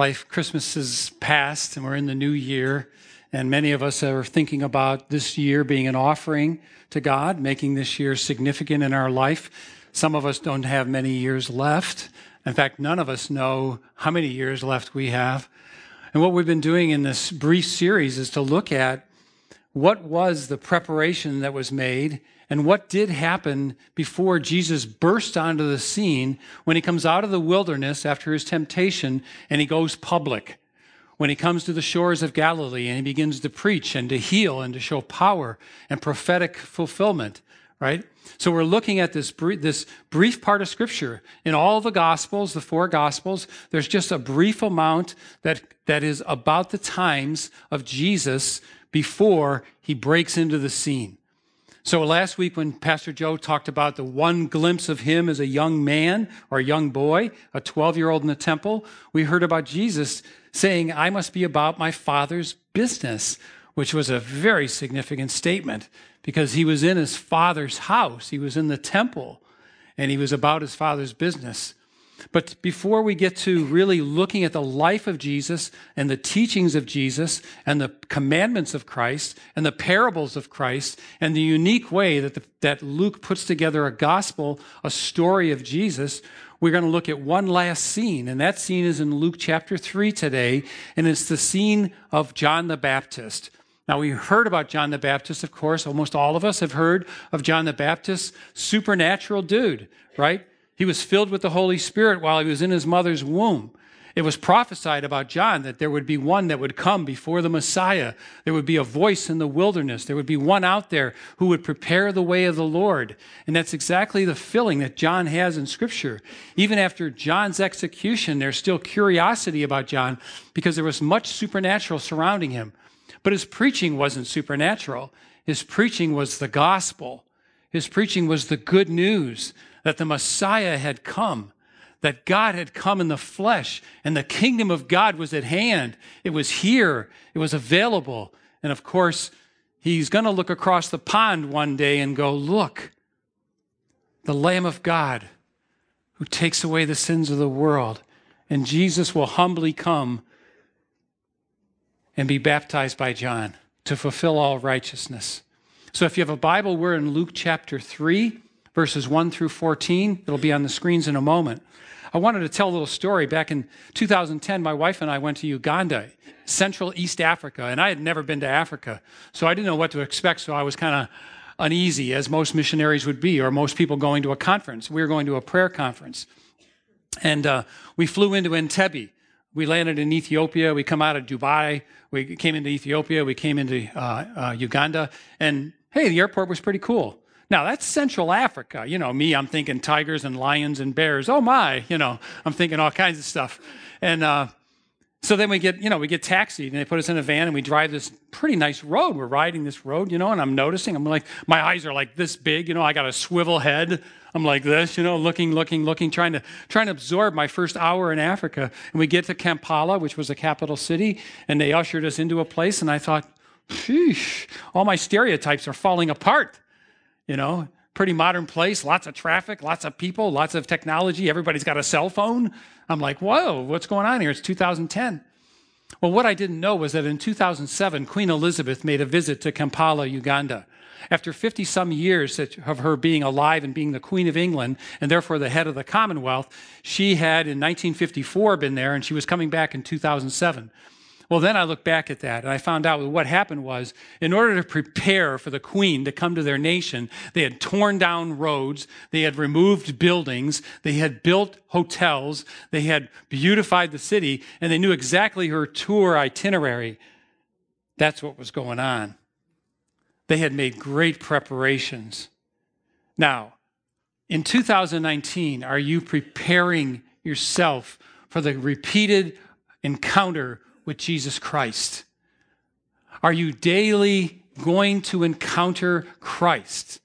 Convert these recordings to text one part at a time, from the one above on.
Life, Christmas is past and we're in the new year. And many of us are thinking about this year being an offering to God, making this year significant in our life. Some of us don't have many years left. In fact, none of us know how many years left we have. And what we've been doing in this brief series is to look at what was the preparation that was made and what did happen before Jesus burst onto the scene when he comes out of the wilderness after his temptation and he goes public. When he comes to the shores of Galilee and he begins to preach and to heal and to show power and prophetic fulfillment, right? So we're looking at this brief, this brief part of scripture. In all the gospels, the four gospels, there's just a brief amount that, that is about the times of Jesus before he breaks into the scene. So last week when Pastor Joe talked about the one glimpse of him as a young man or a young boy, a 12 year old in the temple, we heard about Jesus saying, I must be about my father's business, which was a very significant statement because he was in his father's house. He was in the temple and he was about his father's business. But before we get to really looking at the life of Jesus and the teachings of Jesus and the commandments of Christ and the parables of Christ and the unique way that, the, that Luke puts together a gospel, a story of Jesus, we're going to look at one last scene. And that scene is in Luke chapter 3 today. And it's the scene of John the Baptist. Now, we heard about John the Baptist, of course. Almost all of us have heard of John the Baptist, supernatural dude, right? He was filled with the Holy Spirit while he was in his mother's womb. It was prophesied about John that there would be one that would come before the Messiah. There would be a voice in the wilderness. There would be one out there who would prepare the way of the Lord. And that's exactly the filling that John has in Scripture. Even after John's execution, there's still curiosity about John because there was much supernatural surrounding him. But his preaching wasn't supernatural, his preaching was the gospel. His preaching was the good news that the Messiah had come, that God had come in the flesh, and the kingdom of God was at hand. It was here, it was available. And of course, he's going to look across the pond one day and go, Look, the Lamb of God who takes away the sins of the world. And Jesus will humbly come and be baptized by John to fulfill all righteousness. So if you have a Bible, we're in Luke chapter 3 verses 1 through 14. It'll be on the screens in a moment. I wanted to tell a little story. Back in 2010, my wife and I went to Uganda, Central East Africa, and I had never been to Africa. So I didn't know what to expect, so I was kind of uneasy, as most missionaries would be, or most people going to a conference. We were going to a prayer conference. And uh, we flew into Entebbe. We landed in Ethiopia. We come out of Dubai. We came into Ethiopia. We came into uh, uh, Uganda. And hey, the airport was pretty cool. Now, that's Central Africa. You know, me, I'm thinking tigers and lions and bears. Oh my, you know, I'm thinking all kinds of stuff. And uh, so then we get, you know, we get taxied and they put us in a van and we drive this pretty nice road. We're riding this road, you know, and I'm noticing, I'm like, my eyes are like this big, you know, I got a swivel head. I'm like this, you know, looking, looking, looking, trying to trying to absorb my first hour in Africa. And we get to Kampala, which was the capital city, and they ushered us into a place, and I thought, sheesh, all my stereotypes are falling apart you know, pretty modern place, lots of traffic, lots of people, lots of technology. Everybody's got a cell phone. I'm like, whoa, what's going on here? It's 2010. Well, what I didn't know was that in 2007, Queen Elizabeth made a visit to Kampala, Uganda. After 50 some years of her being alive and being the Queen of England, and therefore the head of the Commonwealth, she had in 1954 been there, and she was coming back in 2007. Well, then I looked back at that and I found out what happened was, in order to prepare for the queen to come to their nation, they had torn down roads, they had removed buildings, they had built hotels, they had beautified the city, and they knew exactly her tour itinerary. That's what was going on. They had made great preparations. Now, in 2019, are you preparing yourself for the repeated encounter with Jesus Christ? Are you daily going to encounter Christ?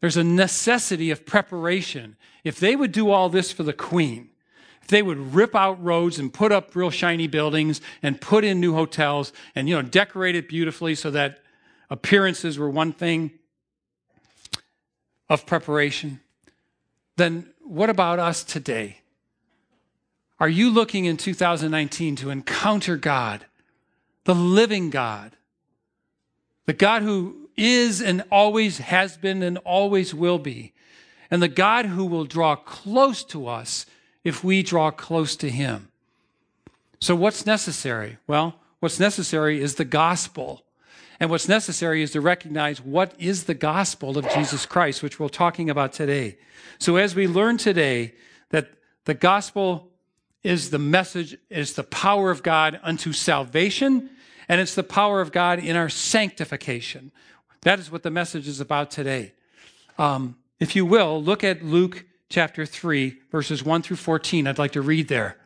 There's a necessity of preparation. If they would do all this for the queen, if they would rip out roads and put up real shiny buildings and put in new hotels and you know decorate it beautifully so that appearances were one thing of preparation, then what about us today? Are you looking in 2019 to encounter God, the living God, the God who is and always has been and always will be, and the God who will draw close to us if we draw close to him? So, what's necessary? Well, what's necessary is the gospel. And what's necessary is to recognize what is the gospel of Jesus Christ, which we're talking about today. So as we learn today that the gospel is the message, is the power of God unto salvation, and it's the power of God in our sanctification. That is what the message is about today. Um, if you will, look at Luke chapter 3, verses 1 through 14. I'd like to read there.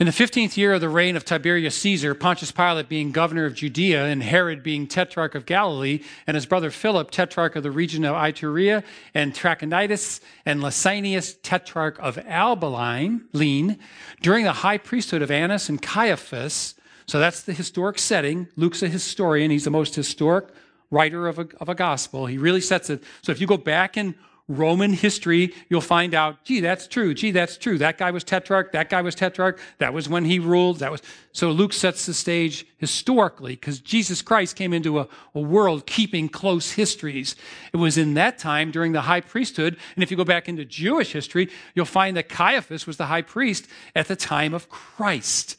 In the 15th year of the reign of Tiberius Caesar, Pontius Pilate being governor of Judea, and Herod being tetrarch of Galilee, and his brother Philip, tetrarch of the region of Iturea, and Trachonitis, and Lysanias, tetrarch of Abilene, during the high priesthood of Annas and Caiaphas, so that's the historic setting. Luke's a historian, he's the most historic writer of a, of a gospel. He really sets it. So if you go back and Roman history, you'll find out, gee, that's true. Gee, that's true. That guy was tetrarch. That guy was tetrarch. That was when he ruled. That was so Luke sets the stage historically because Jesus Christ came into a, a world keeping close histories. It was in that time during the high priesthood. And if you go back into Jewish history, you'll find that Caiaphas was the high priest at the time of Christ.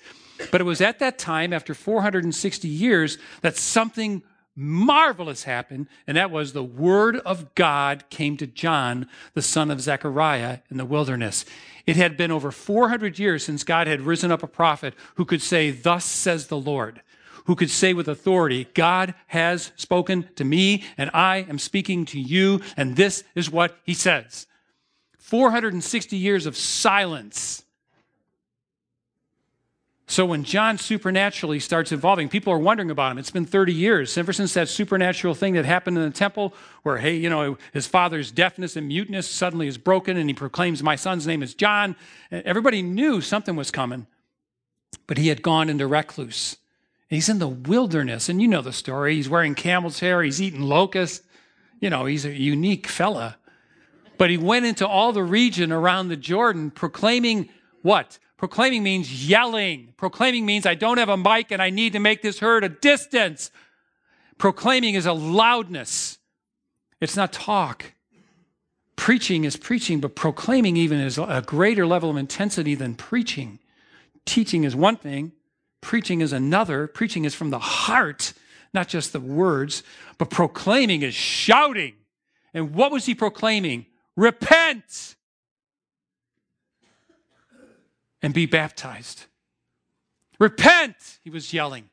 But it was at that time, after 460 years, that something marvelous happened, and that was the word of God came to John, the son of Zechariah, in the wilderness. It had been over 400 years since God had risen up a prophet who could say, Thus says the Lord, who could say with authority, God has spoken to me, and I am speaking to you, and this is what he says. 460 years of silence so when John supernaturally starts evolving, people are wondering about him. It's been 30 years ever since that supernatural thing that happened in the temple where, hey, you know, his father's deafness and muteness suddenly is broken and he proclaims, My son's name is John. Everybody knew something was coming, but he had gone into recluse. He's in the wilderness, and you know the story. He's wearing camel's hair, he's eating locusts. You know, he's a unique fella. But he went into all the region around the Jordan proclaiming what? Proclaiming means yelling. Proclaiming means I don't have a mic and I need to make this heard a distance. Proclaiming is a loudness, it's not talk. Preaching is preaching, but proclaiming even is a greater level of intensity than preaching. Teaching is one thing, preaching is another. Preaching is from the heart, not just the words, but proclaiming is shouting. And what was he proclaiming? Repent and be baptized. Repent, he was yelling.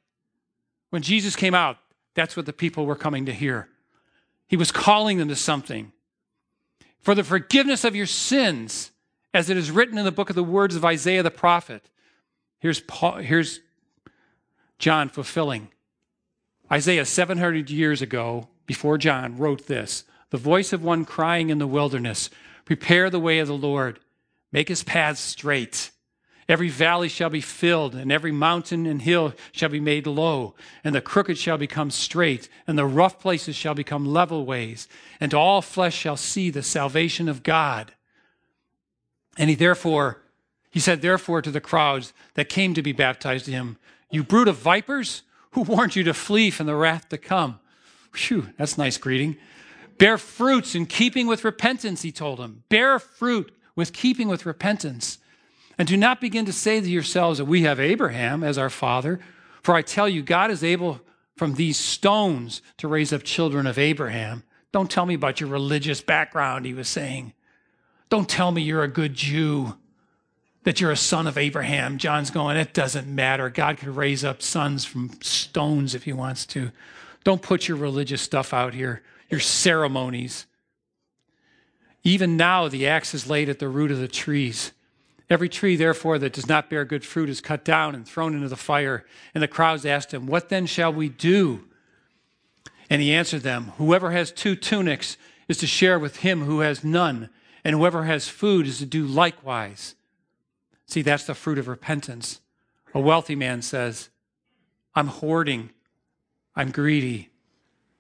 When Jesus came out, that's what the people were coming to hear. He was calling them to something. For the forgiveness of your sins, as it is written in the book of the words of Isaiah the prophet. Here's, Paul, here's John fulfilling. Isaiah, 700 years ago, before John, wrote this The voice of one crying in the wilderness, Prepare the way of the Lord, make his paths straight. Every valley shall be filled, and every mountain and hill shall be made low, and the crooked shall become straight, and the rough places shall become level ways, and all flesh shall see the salvation of God. And he therefore, he said, therefore, to the crowds that came to be baptized in him, You brood of vipers, who warned you to flee from the wrath to come? Phew, that's nice greeting. Bear fruits in keeping with repentance, he told them. Bear fruit with keeping with repentance. And do not begin to say to yourselves that we have Abraham as our father, for I tell you, God is able from these stones to raise up children of Abraham. Don't tell me about your religious background, he was saying. Don't tell me you're a good Jew, that you're a son of Abraham. John's going, it doesn't matter. God could raise up sons from stones if he wants to. Don't put your religious stuff out here, your ceremonies. Even now, the axe is laid at the root of the trees. Every tree, therefore, that does not bear good fruit is cut down and thrown into the fire. And the crowds asked him, What then shall we do? And he answered them, Whoever has two tunics is to share with him who has none, and whoever has food is to do likewise. See, that's the fruit of repentance. A wealthy man says, I'm hoarding, I'm greedy.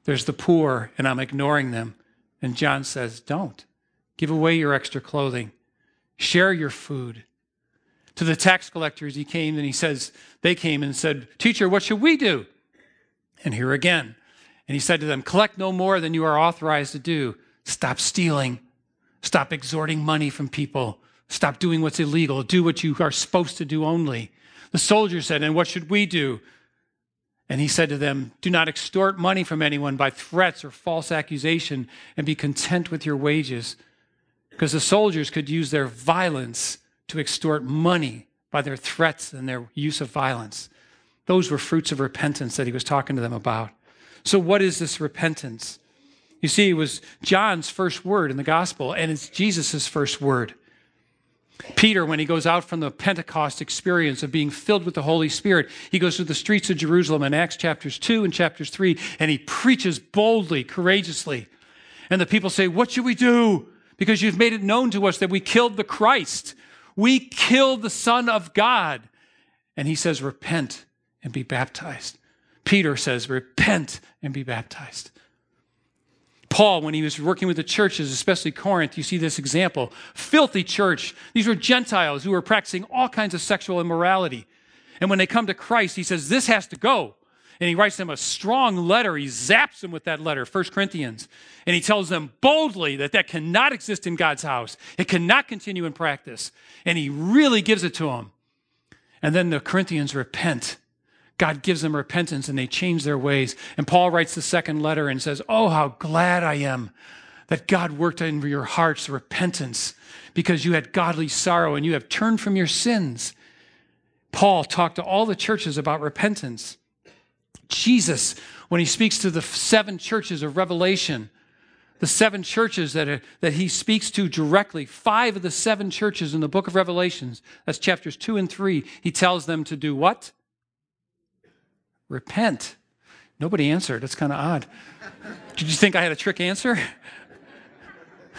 There's the poor, and I'm ignoring them. And John says, Don't. Give away your extra clothing Share your food. To the tax collectors, he came and he says, they came and said, Teacher, what should we do? And here again. And he said to them, Collect no more than you are authorized to do. Stop stealing. Stop extorting money from people. Stop doing what's illegal. Do what you are supposed to do only. The soldier said, And what should we do? And he said to them, Do not extort money from anyone by threats or false accusation, and be content with your wages. Because the soldiers could use their violence to extort money by their threats and their use of violence. Those were fruits of repentance that he was talking to them about. So, what is this repentance? You see, it was John's first word in the gospel, and it's Jesus' first word. Peter, when he goes out from the Pentecost experience of being filled with the Holy Spirit, he goes through the streets of Jerusalem in Acts chapters 2 and chapters 3, and he preaches boldly, courageously. And the people say, What should we do? Because you've made it known to us that we killed the Christ. We killed the Son of God. And he says, Repent and be baptized. Peter says, Repent and be baptized. Paul, when he was working with the churches, especially Corinth, you see this example. Filthy church. These were Gentiles who were practicing all kinds of sexual immorality. And when they come to Christ, he says, This has to go. And he writes them a strong letter. He zaps them with that letter, 1 Corinthians. And he tells them boldly that that cannot exist in God's house. It cannot continue in practice. And he really gives it to them. And then the Corinthians repent God gives them repentance and they change their ways. And Paul writes the second letter and says, Oh, how glad I am that God worked in your hearts repentance because you had godly sorrow and you have turned from your sins. Paul talked to all the churches about repentance. Jesus, when he speaks to the seven churches of Revelation, the seven churches that, are, that he speaks to directly, five of the seven churches in the book of Revelations, that's chapters two and three, he tells them to do what? Repent. Nobody answered. It's kind of odd. Did you think I had a trick answer?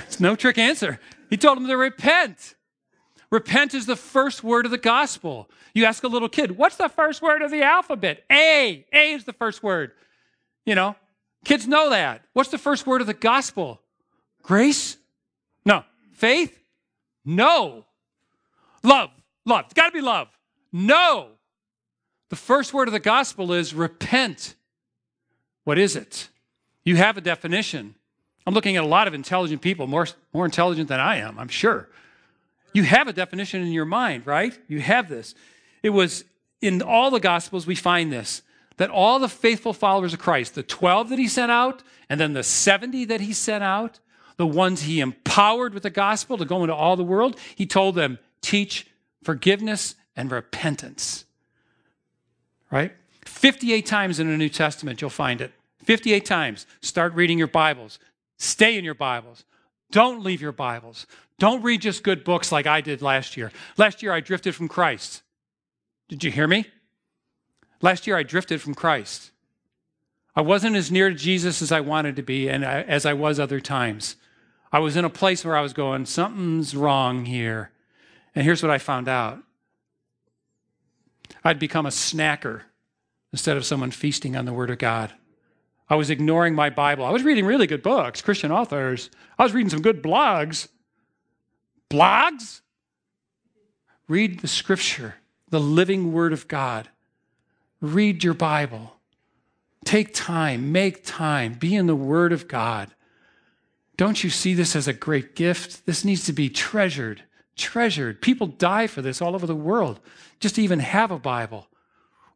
It's no trick answer. He told them to repent. Repent is the first word of the gospel. You ask a little kid, what's the first word of the alphabet? A. A is the first word. You know, kids know that. What's the first word of the gospel? Grace? No. Faith? No. Love. Love. It's got to be love. No. The first word of the gospel is repent. What is it? You have a definition. I'm looking at a lot of intelligent people, more, more intelligent than I am, I'm sure. You have a definition in your mind, right? You have this. It was in all the gospels, we find this that all the faithful followers of Christ, the 12 that he sent out, and then the 70 that he sent out, the ones he empowered with the gospel to go into all the world, he told them, teach forgiveness and repentance right? 58 times in the New Testament, you'll find it. 58 times. Start reading your Bibles. Stay in your Bibles. Don't leave your Bibles. Don't read just good books like I did last year. Last year, I drifted from Christ. Did you hear me? Last year, I drifted from Christ. I wasn't as near to Jesus as I wanted to be and as I was other times. I was in a place where I was going, something's wrong here. And here's what I found out I'd become a snacker instead of someone feasting on the Word of God. I was ignoring my Bible. I was reading really good books, Christian authors. I was reading some good blogs. Blogs? Read the Scripture, the living Word of God. Read your Bible. Take time, make time, be in the Word of God. Don't you see this as a great gift? This needs to be treasured treasured. People die for this all over the world just to even have a Bible.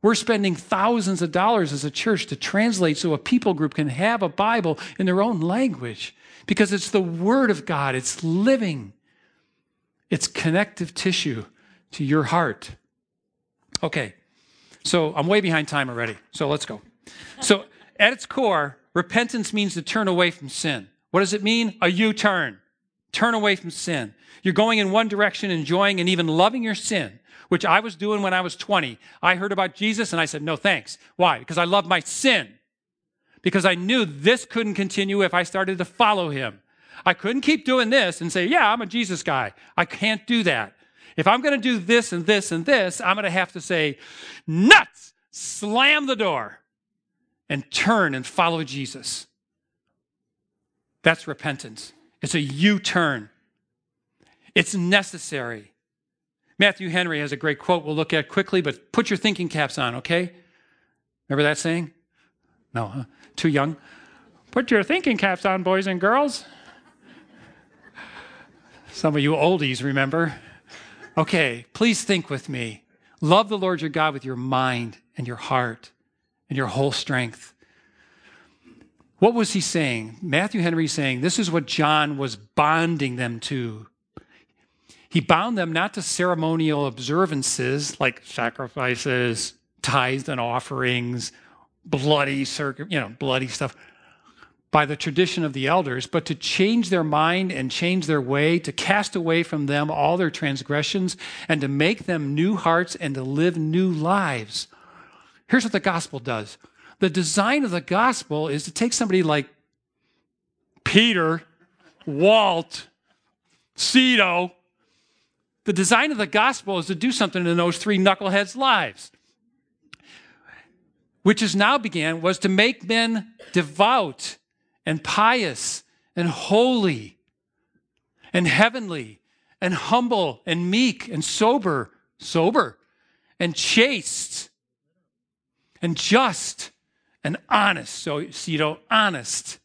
We're spending thousands of dollars as a church to translate so a people group can have a Bible in their own language because it's the Word of God, it's living, it's connective tissue to your heart. Okay, so I'm way behind time already, so let's go. So, at its core, repentance means to turn away from sin. What does it mean? A U turn. Turn away from sin. You're going in one direction, enjoying and even loving your sin, which I was doing when I was 20. I heard about Jesus and I said, no thanks. Why? Because I love my sin. Because I knew this couldn't continue if I started to follow him. I couldn't keep doing this and say, yeah, I'm a Jesus guy. I can't do that. If I'm going to do this and this and this, I'm going to have to say, nuts, slam the door, and turn and follow Jesus. That's repentance. It's a U turn. It's necessary. Matthew Henry has a great quote we'll look at quickly, but put your thinking caps on, okay? Remember that saying? No, huh? Too young? Put your thinking caps on, boys and girls. Some of you oldies remember. Okay, please think with me. Love the Lord your God with your mind and your heart and your whole strength. What was he saying? Matthew Henry saying this is what John was bonding them to. He bound them not to ceremonial observances like sacrifices, tithes and offerings, bloody you know, bloody stuff by the tradition of the elders, but to change their mind and change their way, to cast away from them all their transgressions, and to make them new hearts and to live new lives. Here's what the gospel does the design of the gospel is to take somebody like Peter, Walt, Cito. The design of the gospel is to do something in those three knuckleheads' lives. Which is now began was to make men devout and pious and holy and heavenly and humble and meek and sober, sober and chaste and just and honest. So, you know, honest,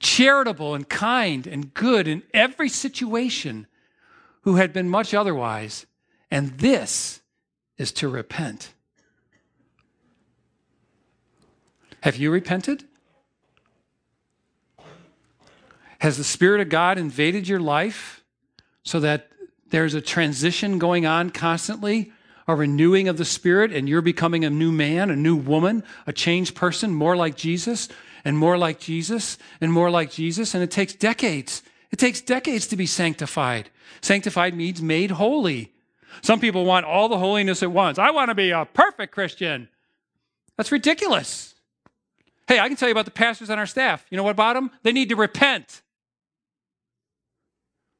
charitable and kind and good in every situation who had been much otherwise. And this is to repent. Have you repented? Has the Spirit of God invaded your life so that there's a transition going on constantly a renewing of the spirit and you're becoming a new man, a new woman, a changed person, more like Jesus and more like Jesus and more like Jesus. And it takes decades. It takes decades to be sanctified. Sanctified means made holy. Some people want all the holiness at once. I want to be a perfect Christian. That's ridiculous. Hey, I can tell you about the pastors on our staff. You know what about them? They need to repent.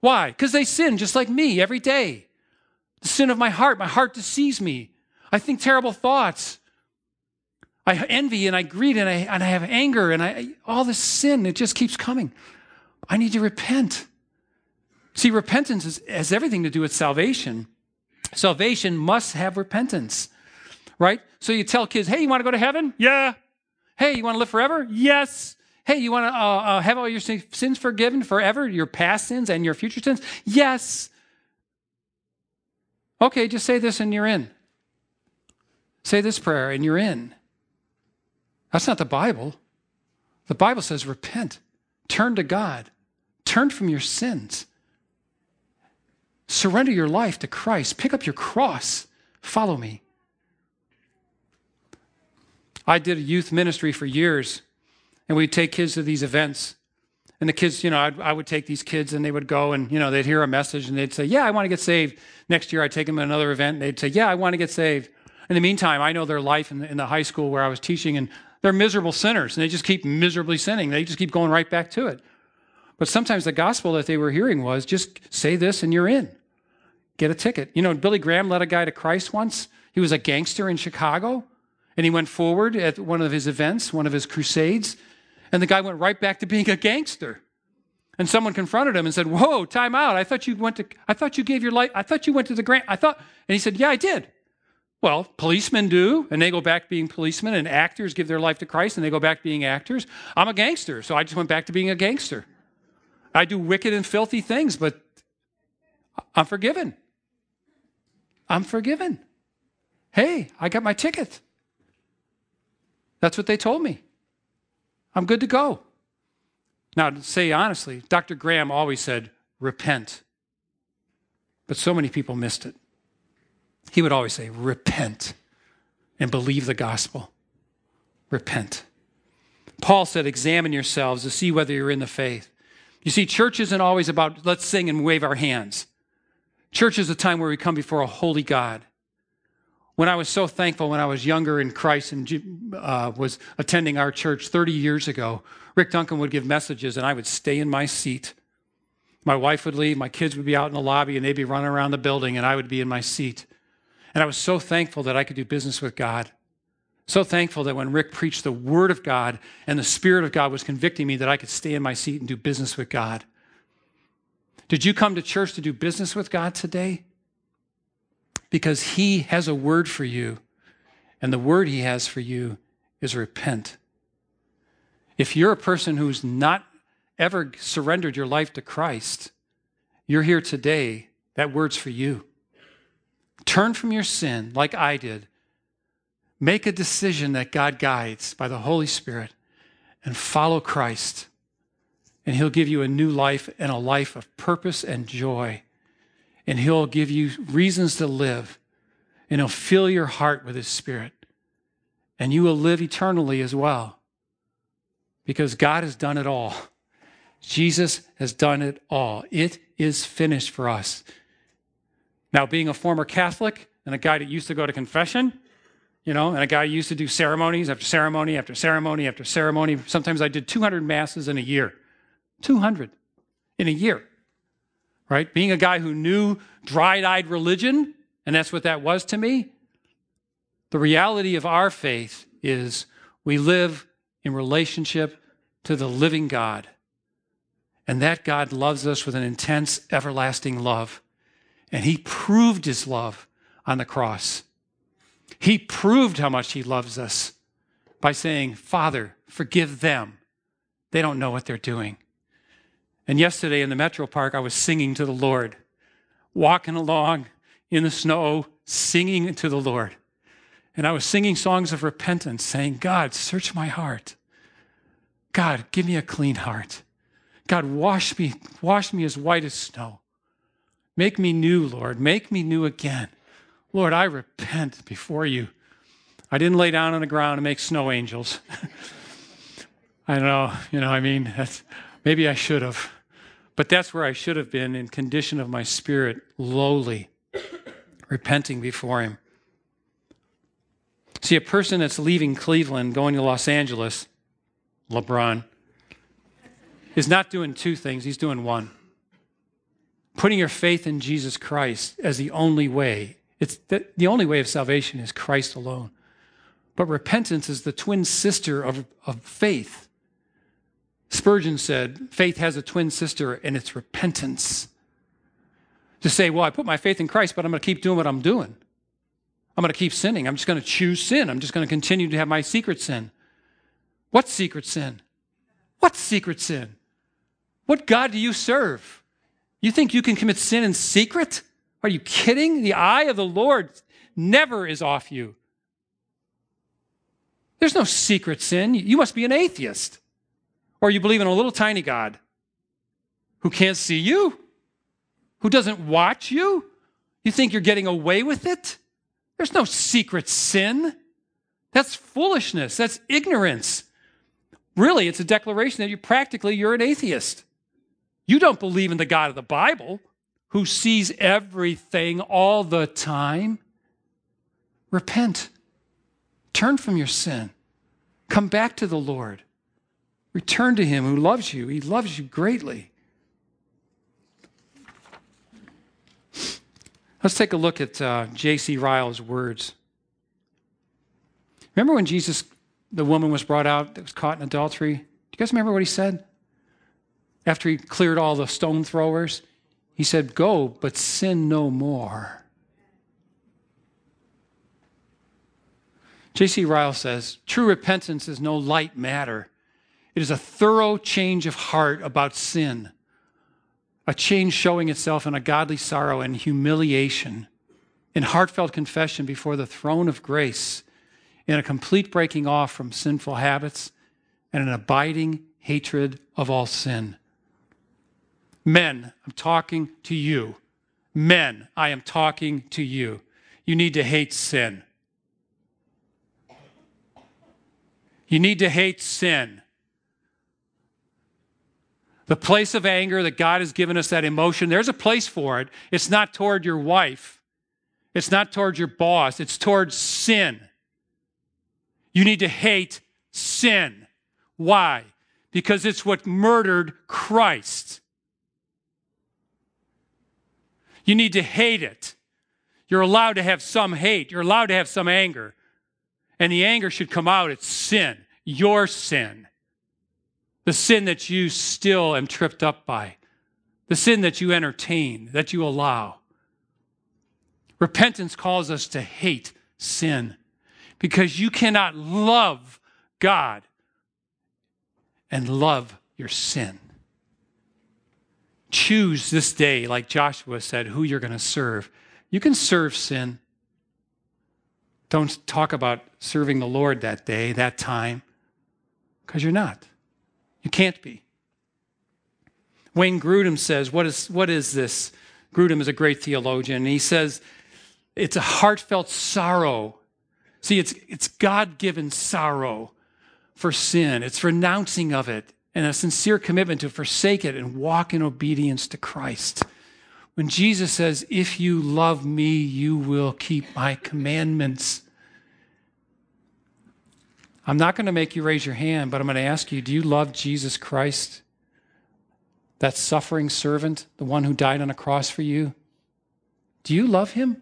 Why? Because they sin just like me every day. The sin of my heart. My heart deceives me. I think terrible thoughts. I envy and I greed and I, and I have anger and I, all this sin, it just keeps coming. I need to repent. See, repentance is, has everything to do with salvation. Salvation must have repentance, right? So you tell kids, hey, you want to go to heaven? Yeah. Hey, you want to live forever? Yes. Hey, you want to uh, uh, have all your sins forgiven forever, your past sins and your future sins? Yes. Okay, just say this and you're in. Say this prayer and you're in. That's not the Bible. The Bible says repent, turn to God, turn from your sins, surrender your life to Christ, pick up your cross, follow me. I did youth ministry for years, and we'd take kids to these events. And the kids, you know, I'd, I would take these kids and they would go and, you know, they'd hear a message and they'd say, Yeah, I want to get saved. Next year, I'd take them to another event and they'd say, Yeah, I want to get saved. In the meantime, I know their life in the, in the high school where I was teaching and they're miserable sinners and they just keep miserably sinning. They just keep going right back to it. But sometimes the gospel that they were hearing was just say this and you're in. Get a ticket. You know, Billy Graham led a guy to Christ once. He was a gangster in Chicago and he went forward at one of his events, one of his crusades and the guy went right back to being a gangster. And someone confronted him and said, Whoa, time out. I thought you went to, I thought you gave your life, I thought you went to the grant. I thought, and he said, Yeah, I did. Well, policemen do, and they go back being policemen, and actors give their life to Christ and they go back being actors. I'm a gangster, so I just went back to being a gangster. I do wicked and filthy things, but I'm forgiven. I'm forgiven. Hey, I got my ticket. That's what they told me. I'm good to go. Now, to say honestly, Dr. Graham always said, repent. But so many people missed it. He would always say, repent and believe the gospel. Repent. Paul said, examine yourselves to see whether you're in the faith. You see, church isn't always about let's sing and wave our hands. Church is a time where we come before a holy God when I was so thankful when I was younger in Christ and uh, was attending our church 30 years ago, Rick Duncan would give messages and I would stay in my seat. My wife would leave, my kids would be out in the lobby, and they'd be running around the building, and I would be in my seat. And I was so thankful that I could do business with God. So thankful that when Rick preached the Word of God and the Spirit of God was convicting me, that I could stay in my seat and do business with God. Did you come to church to do business with God today? Because He has a word for you, and the word He has for you is repent. If you're a person who's not ever surrendered your life to Christ, you're here today, that word's for you. Turn from your sin like I did. Make a decision that God guides by the Holy Spirit and follow Christ. And He'll give you a new life and a life of purpose and joy. And He'll give you reasons to live. And He'll fill your heart with His Spirit. And you will live eternally as well. Because God has done it all. Jesus has done it all. It is finished for us. Now, being a former Catholic and a guy that used to go to confession, you know, and a guy used to do ceremonies after ceremony after ceremony after ceremony. Sometimes I did 200 masses in a year. 200 in a year, right? Being a guy who knew dry eyed religion, and that's what that was to me. The reality of our faith is we live in relationship to the living God. And that God loves us with an intense, everlasting love. And he proved his love on the cross. He proved how much he loves us by saying, Father, forgive them. They don't know what they're doing. And yesterday in the Metro Park, I was singing to the Lord, walking along in the snow, singing to the Lord. And I was singing songs of repentance, saying, God, search my heart. God, give me a clean heart. God, wash me, wash me as white as snow. Make me new, Lord. Make me new again. Lord, I repent before you. I didn't lay down on the ground and make snow angels. I know, you know, I mean, maybe I should have. But that's where I should have been in condition of my spirit, lowly, repenting before him. See, a person that's leaving Cleveland, going to Los Angeles, LeBron, is not doing two things, he's doing one. Putting your faith in Jesus Christ as the only way it's the, the only way of salvation is Christ alone. But repentance is the twin sister of, of faith. Spurgeon said, faith has a twin sister, and it's repentance. To say, well, I put my faith in Christ, but I'm going to keep doing what I'm doing. I'm going to keep sinning. I'm just going to choose sin. I'm just going to continue to have my secret sin. What secret sin? What secret sin? What God do you serve? You think you can commit sin in secret? Are you kidding? The eye of the Lord never is off you. There's no secret sin. You must be an atheist. Or you believe in a little tiny God who can't see you, who doesn't watch you. You think you're getting away with it? There's no secret sin. That's foolishness. That's ignorance. Really, it's a declaration that you practically you're an atheist. You don't believe in the God of the Bible who sees everything all the time, repent. Turn from your sin. Come back to the Lord. Return to Him who loves you. He loves you greatly. Let's take a look at uh, J.C. Ryle's words. Remember when Jesus, the woman was brought out that was caught in adultery? Do you guys remember what he said? After he cleared all the stone throwers, he said, Go, but sin no more. J.C. Ryle says, True repentance is no light matter. It is a thorough change of heart about sin, a change showing itself in a godly sorrow and humiliation, in heartfelt confession before the throne of grace, in a complete breaking off from sinful habits, and an abiding hatred of all sin. Men, I'm talking to you. Men, I am talking to you. You need to hate sin. You need to hate sin. The place of anger that God has given us, that emotion, there's a place for it. It's not toward your wife, it's not toward your boss, it's towards sin. You need to hate sin. Why? Because it's what murdered Christ. You need to hate it. You're allowed to have some hate, you're allowed to have some anger. And the anger should come out. It's sin, your sin. The sin that you still am tripped up by. the sin that you entertain, that you allow. Repentance calls us to hate sin because you cannot love God and love your sin. Choose this day, like Joshua said, who you're going to serve. You can serve sin. Don't talk about serving the Lord that day, that time, because you're not. You can't be. Wayne Grudem says, what is, what is this? Grudem is a great theologian. And he says, it's a heartfelt sorrow. See, it's, it's God given sorrow for sin, it's renouncing of it, and a sincere commitment to forsake it and walk in obedience to Christ. When Jesus says, If you love me, you will keep my commandments. I'm not going to make you raise your hand, but I'm going to ask you do you love Jesus Christ? That suffering servant, the one who died on a cross for you? Do you love him?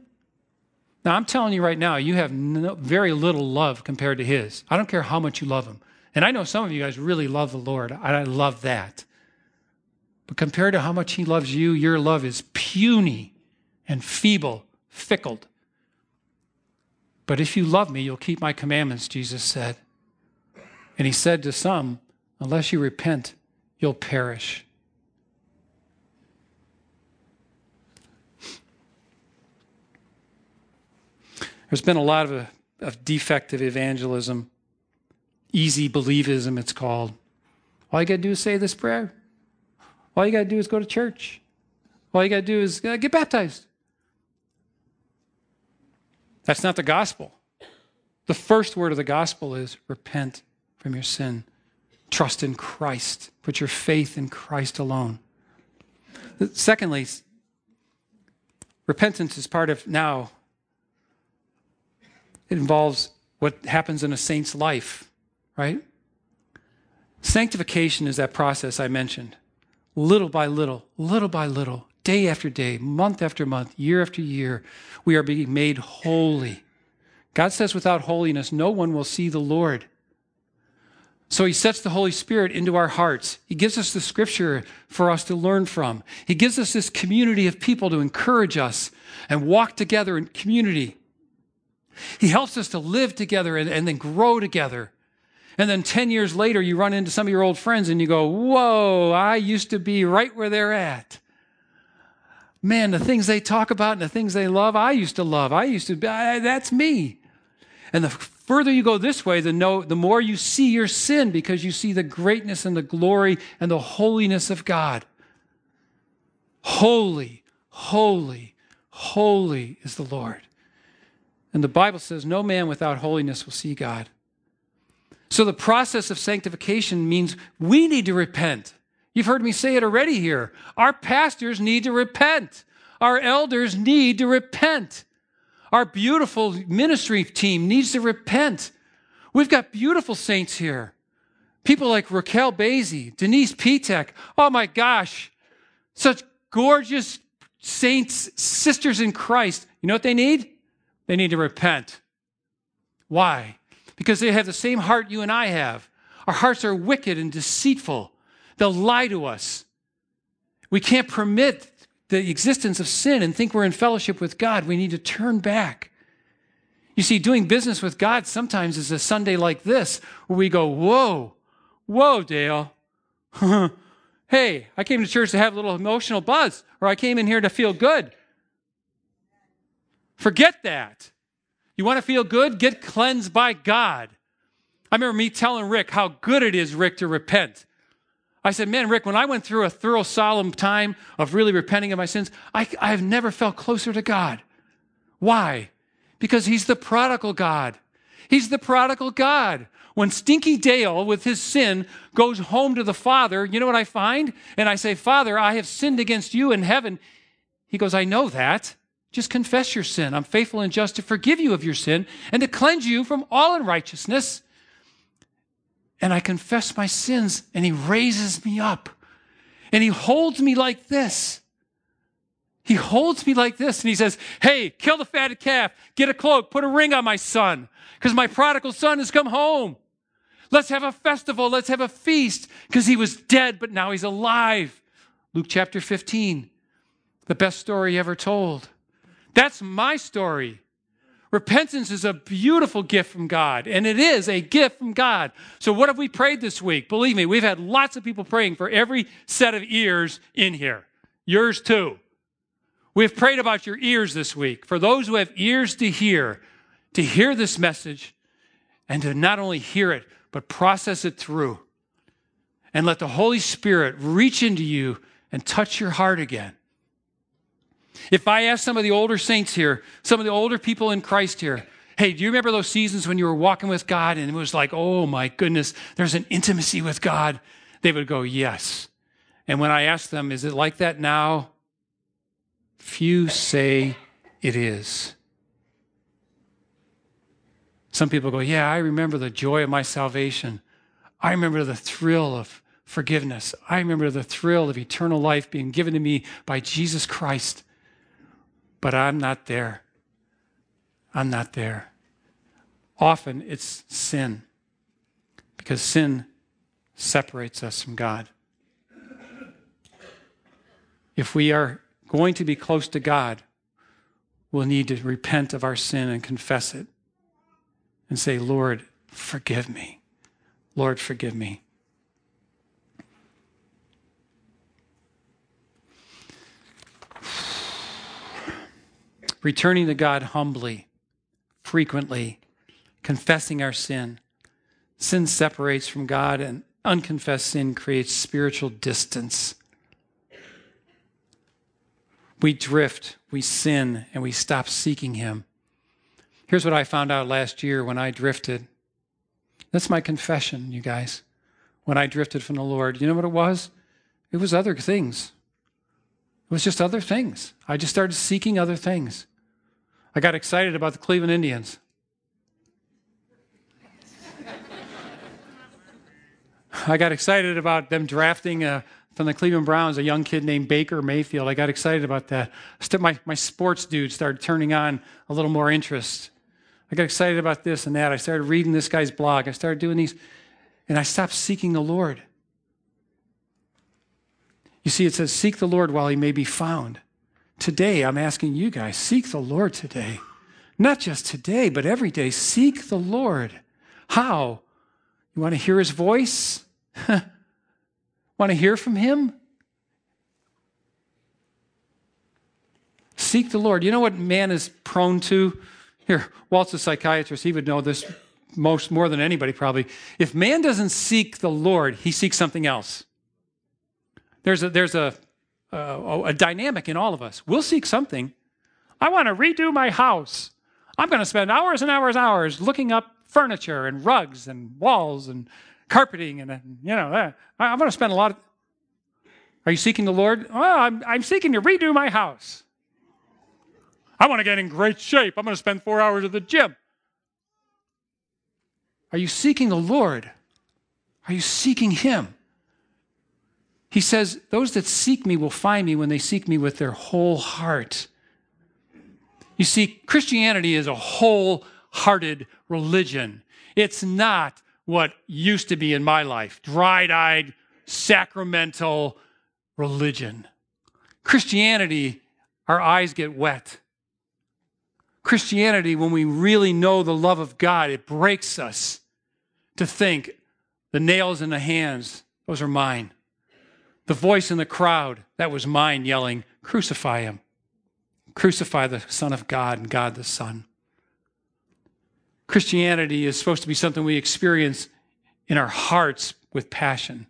Now, I'm telling you right now, you have no, very little love compared to his. I don't care how much you love him. And I know some of you guys really love the Lord. I love that. But compared to how much he loves you, your love is puny and feeble, fickle. But if you love me, you'll keep my commandments, Jesus said. And he said to some, Unless you repent, you'll perish. There's been a lot of, of defective evangelism, easy believism, it's called. All you got to do is say this prayer. All you got to do is go to church. All you got to do is uh, get baptized. That's not the gospel. The first word of the gospel is repent from your sin. Trust in Christ. Put your faith in Christ alone. Secondly, repentance is part of now it involves what happens in a saint's life, right? Sanctification is that process I mentioned. Little by little, little by little, day after day, month after month, year after year, we are being made holy. God says, without holiness, no one will see the Lord. So he sets the Holy Spirit into our hearts. He gives us the scripture for us to learn from. He gives us this community of people to encourage us and walk together in community. He helps us to live together and, and then grow together. And then 10 years later, you run into some of your old friends and you go, Whoa, I used to be right where they're at. Man, the things they talk about and the things they love, I used to love. I used to be, I, that's me. And the further you go this way, the, no, the more you see your sin because you see the greatness and the glory and the holiness of God. Holy, holy, holy is the Lord. And the Bible says, no man without holiness will see God. So the process of sanctification means we need to repent. You've heard me say it already here. Our pastors need to repent. Our elders need to repent. Our beautiful ministry team needs to repent. We've got beautiful saints here. People like Raquel Basie, Denise Pitek. Oh my gosh, such gorgeous saints, sisters in Christ. You know what they need? They need to repent. Why? Because they have the same heart you and I have. Our hearts are wicked and deceitful. They'll lie to us. We can't permit the existence of sin and think we're in fellowship with God. We need to turn back. You see, doing business with God sometimes is a Sunday like this where we go, Whoa, whoa, Dale. hey, I came to church to have a little emotional buzz, or I came in here to feel good. Forget that. You want to feel good? Get cleansed by God. I remember me telling Rick how good it is, Rick, to repent. I said, Man, Rick, when I went through a thorough, solemn time of really repenting of my sins, I, I have never felt closer to God. Why? Because He's the prodigal God. He's the prodigal God. When Stinky Dale, with his sin, goes home to the Father, you know what I find? And I say, Father, I have sinned against you in heaven. He goes, I know that. Just confess your sin. I'm faithful and just to forgive you of your sin and to cleanse you from all unrighteousness. And I confess my sins, and He raises me up. And He holds me like this. He holds me like this, and He says, Hey, kill the fatted calf, get a cloak, put a ring on my son, because my prodigal son has come home. Let's have a festival, let's have a feast, because he was dead, but now he's alive. Luke chapter 15, the best story ever told. That's my story. Repentance is a beautiful gift from God, and it is a gift from God. So, what have we prayed this week? Believe me, we've had lots of people praying for every set of ears in here. Yours too. We've prayed about your ears this week. For those who have ears to hear, to hear this message and to not only hear it, but process it through. And let the Holy Spirit reach into you and touch your heart again. If I ask some of the older saints here, some of the older people in Christ here, hey, do you remember those seasons when you were walking with God and it was like, oh my goodness, there's an intimacy with God? They would go, yes. And when I ask them, is it like that now? Few say it is. Some people go, yeah, I remember the joy of my salvation. I remember the thrill of forgiveness. I remember the thrill of eternal life being given to me by Jesus Christ. But I'm not there. I'm not there. Often it's sin because sin separates us from God. If we are going to be close to God, we'll need to repent of our sin and confess it and say, Lord, forgive me. Lord, forgive me. Returning to God humbly, frequently, confessing our sin. Sin separates from God, and unconfessed sin creates spiritual distance. We drift, we sin, and we stop seeking Him. Here's what I found out last year when I drifted. That's my confession, you guys. When I drifted from the Lord, you know what it was? It was other things. It was just other things. I just started seeking other things. I got excited about the Cleveland Indians. I got excited about them drafting a, uh, from the Cleveland Browns a young kid named Baker Mayfield. I got excited about that. My, my sports dude started turning on a little more interest. I got excited about this and that. I started reading this guy's blog. I started doing these, and I stopped seeking the Lord. You see, it says, Seek the Lord while he may be found. Today, I'm asking you guys, seek the Lord today. Not just today, but every day. Seek the Lord. How? You want to hear his voice? want to hear from him? Seek the Lord. You know what man is prone to? Here, Walt's a psychiatrist. He would know this most more than anybody probably. If man doesn't seek the Lord, he seeks something else. There's a, there's a uh, a dynamic in all of us. We'll seek something. I want to redo my house. I'm going to spend hours and hours and hours looking up furniture and rugs and walls and carpeting and, you know, I'm going to spend a lot of. Are you seeking the Lord? Oh, I'm, I'm seeking to redo my house. I want to get in great shape. I'm going to spend four hours at the gym. Are you seeking the Lord? Are you seeking Him? He says, Those that seek me will find me when they seek me with their whole heart. You see, Christianity is a wholehearted religion. It's not what used to be in my life dried eyed, sacramental religion. Christianity, our eyes get wet. Christianity, when we really know the love of God, it breaks us to think the nails in the hands, those are mine. The voice in the crowd, that was mine yelling, Crucify him. Crucify the Son of God and God the Son. Christianity is supposed to be something we experience in our hearts with passion.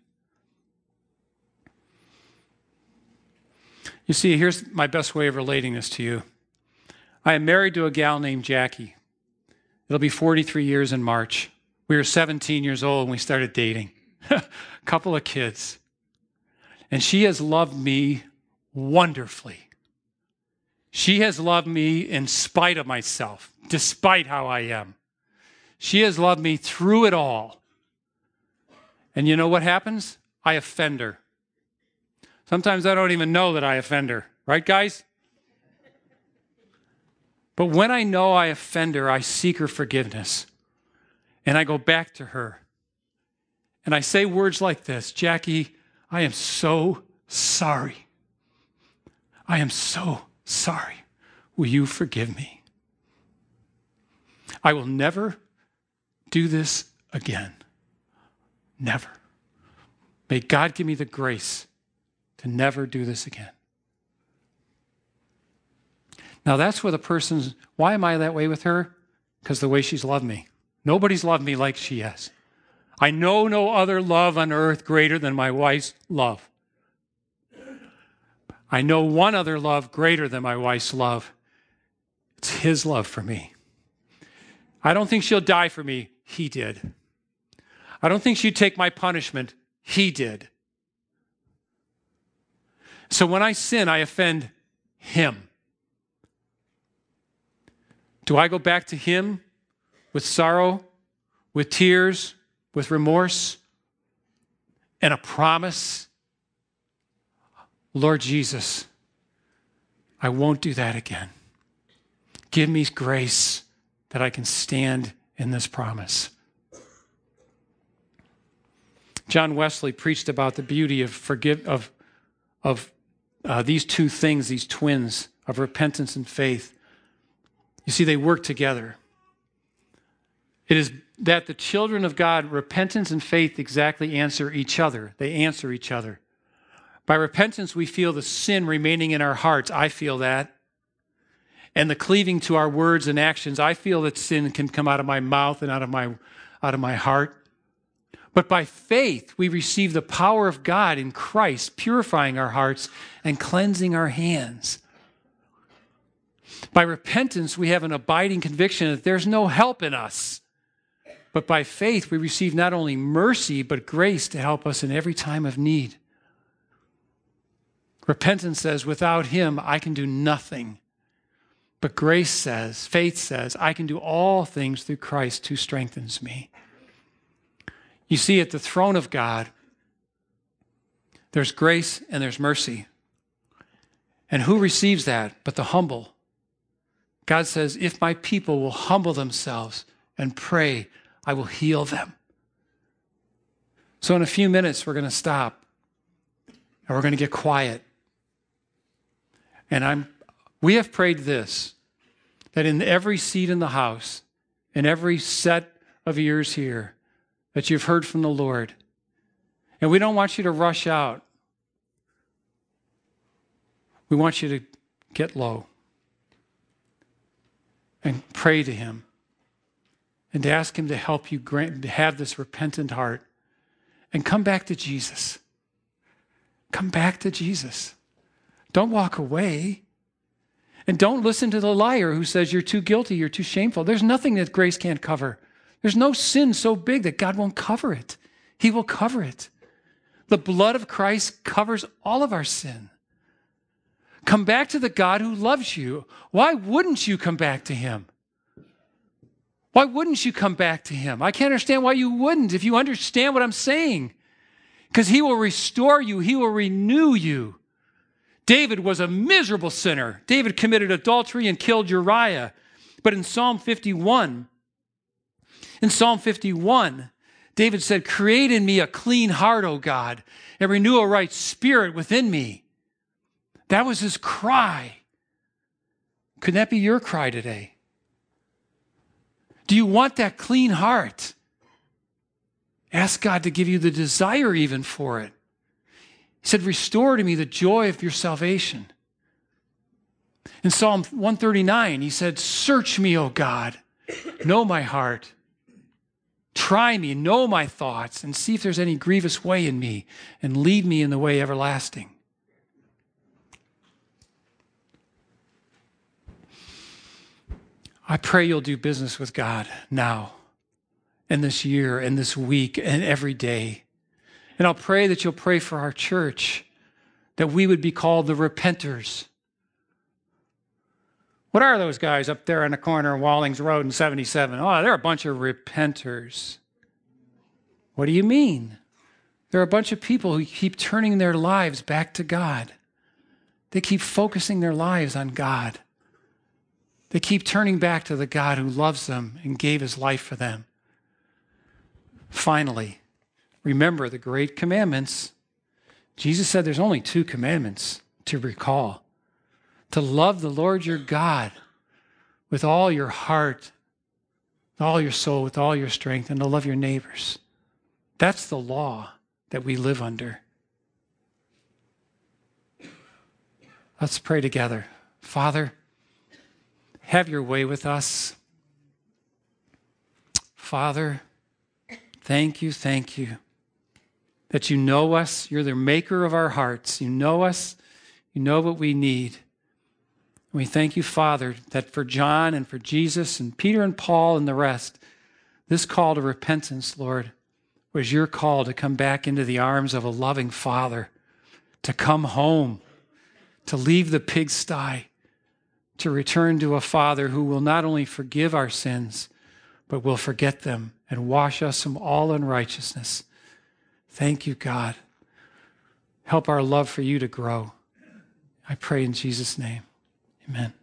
You see, here's my best way of relating this to you. I am married to a gal named Jackie. It'll be 43 years in March. We were 17 years old when we started dating. A couple of kids. And she has loved me wonderfully. She has loved me in spite of myself, despite how I am. She has loved me through it all. And you know what happens? I offend her. Sometimes I don't even know that I offend her, right, guys? But when I know I offend her, I seek her forgiveness. And I go back to her. And I say words like this Jackie, I am so sorry. I am so sorry. Will you forgive me? I will never do this again. Never. May God give me the grace to never do this again. Now, that's where the person's, why am I that way with her? Because the way she's loved me. Nobody's loved me like she has. I know no other love on earth greater than my wife's love. I know one other love greater than my wife's love. It's his love for me. I don't think she'll die for me. He did. I don't think she'd take my punishment. He did. So when I sin, I offend him. Do I go back to him with sorrow, with tears, with remorse, and a promise? Lord Jesus, I won't do that again. Give me grace that I can stand in this promise. John Wesley preached about the beauty of forgive of of uh, these two things, these twins of repentance and faith. You see, they work together. It is that the children of God, repentance and faith exactly answer each other. They answer each other. By repentance, we feel the sin remaining in our hearts. I feel that. And the cleaving to our words and actions, I feel that sin can come out of my mouth and out of my, out of my heart. But by faith, we receive the power of God in Christ, purifying our hearts and cleansing our hands. By repentance, we have an abiding conviction that there's no help in us. But by faith, we receive not only mercy, but grace to help us in every time of need. Repentance says, without Him, I can do nothing. But grace says, faith says, I can do all things through Christ who strengthens me. You see, at the throne of God, there's grace and there's mercy. And who receives that but the humble? God says, If my people will humble themselves and pray, I will heal them. So, in a few minutes, we're going to stop and we're going to get quiet. And I'm, we have prayed this that in every seat in the house, in every set of ears here, that you've heard from the Lord. And we don't want you to rush out. We want you to get low and pray to Him and to ask Him to help you grant, have this repentant heart and come back to Jesus. Come back to Jesus. Don't walk away. And don't listen to the liar who says you're too guilty, you're too shameful. There's nothing that grace can't cover. There's no sin so big that God won't cover it. He will cover it. The blood of Christ covers all of our sin. Come back to the God who loves you. Why wouldn't you come back to him? Why wouldn't you come back to him? I can't understand why you wouldn't if you understand what I'm saying. Because he will restore you, he will renew you. David was a miserable sinner. David committed adultery and killed Uriah. But in Psalm 51, in Psalm 51, David said, Create in me a clean heart, O God, and renew a right spirit within me. That was his cry. Could that be your cry today? Do you want that clean heart? Ask God to give you the desire even for it. He said, Restore to me the joy of your salvation. In Psalm 139, he said, Search me, O God, know my heart. Try me, know my thoughts, and see if there's any grievous way in me, and lead me in the way everlasting. I pray you'll do business with God now, and this year, and this week, and every day. And I'll pray that you'll pray for our church, that we would be called the repenters what are those guys up there in the corner of Wallings Road and 77? Oh, they're a bunch of repenters. What do you mean? They're a bunch of people who keep turning their lives back to God. They keep focusing their lives on God. They keep turning back to the God who loves them and gave his life for them. Finally, remember the great commandments Jesus said there's only two commandments to recall to love the Lord your God with all your heart, all your soul, with all your strength, and to love your neighbors. That's the law that we live under. Let's pray together. Father, have your way with us. Father, thank you, thank you that you know us. You're the maker of our hearts. You know us. You know what we need. We thank you, Father, that for John and for Jesus and Peter and Paul and the rest, this call to repentance, Lord, was your call to come back into the arms of a loving Father, to come home, to leave the pigsty, to return to a Father who will not only forgive our sins, but will forget them and wash us from all unrighteousness. Thank you, God. Help our love for you to grow. I pray in Jesus' name. Amen.